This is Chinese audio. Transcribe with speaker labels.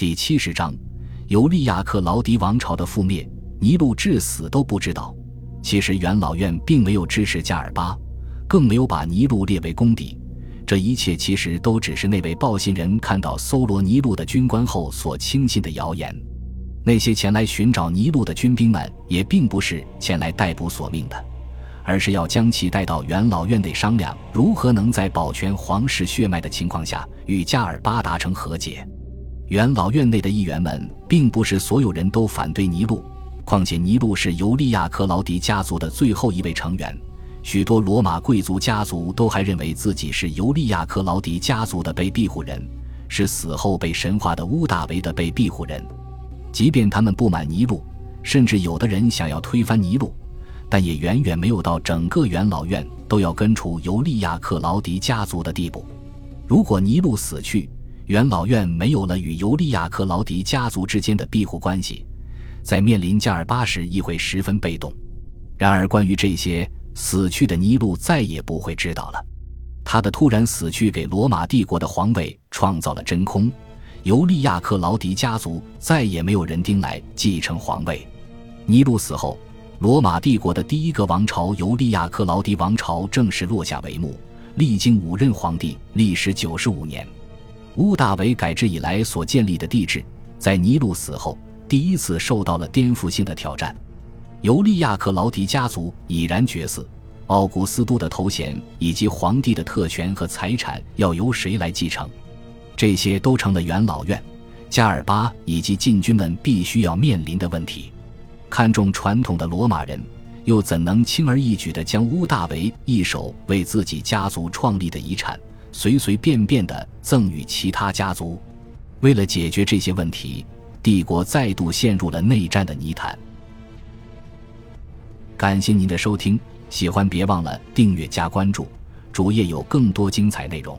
Speaker 1: 第七十章，尤利亚克劳迪王朝的覆灭，尼禄至死都不知道。其实元老院并没有支持加尔巴，更没有把尼禄列为公敌。这一切其实都只是那位报信人看到搜罗尼禄的军官后所轻信的谣言。那些前来寻找尼禄的军兵们，也并不是前来逮捕索命的，而是要将其带到元老院内商量，如何能在保全皇室血脉的情况下与加尔巴达成和解。元老院内的议员们，并不是所有人都反对尼禄，况且尼禄是尤利亚克劳迪家族的最后一位成员，许多罗马贵族家族都还认为自己是尤利亚克劳迪家族的被庇护人，是死后被神化的乌大维的被庇护人。即便他们不满尼禄，甚至有的人想要推翻尼禄，但也远远没有到整个元老院都要根除尤利亚克劳迪家族的地步。如果尼禄死去，元老院没有了与尤利亚克劳迪家族之间的庇护关系，在面临加尔巴时亦会十分被动。然而，关于这些死去的尼禄再也不会知道了。他的突然死去给罗马帝国的皇位创造了真空，尤利亚克劳迪家族再也没有人丁来继承皇位。尼禄死后，罗马帝国的第一个王朝尤利亚克劳迪王朝正式落下帷幕，历经五任皇帝，历时九十五年。乌大维改制以来所建立的帝制，在尼禄死后第一次受到了颠覆性的挑战。尤利亚克劳迪家族已然绝嗣，奥古斯都的头衔以及皇帝的特权和财产要由谁来继承？这些都成了元老院、加尔巴以及禁军们必须要面临的问题。看重传统的罗马人，又怎能轻而易举地将乌大维一手为自己家族创立的遗产？随随便便地赠与其他家族，为了解决这些问题，帝国再度陷入了内战的泥潭。感谢您的收听，喜欢别忘了订阅加关注，主页有更多精彩内容。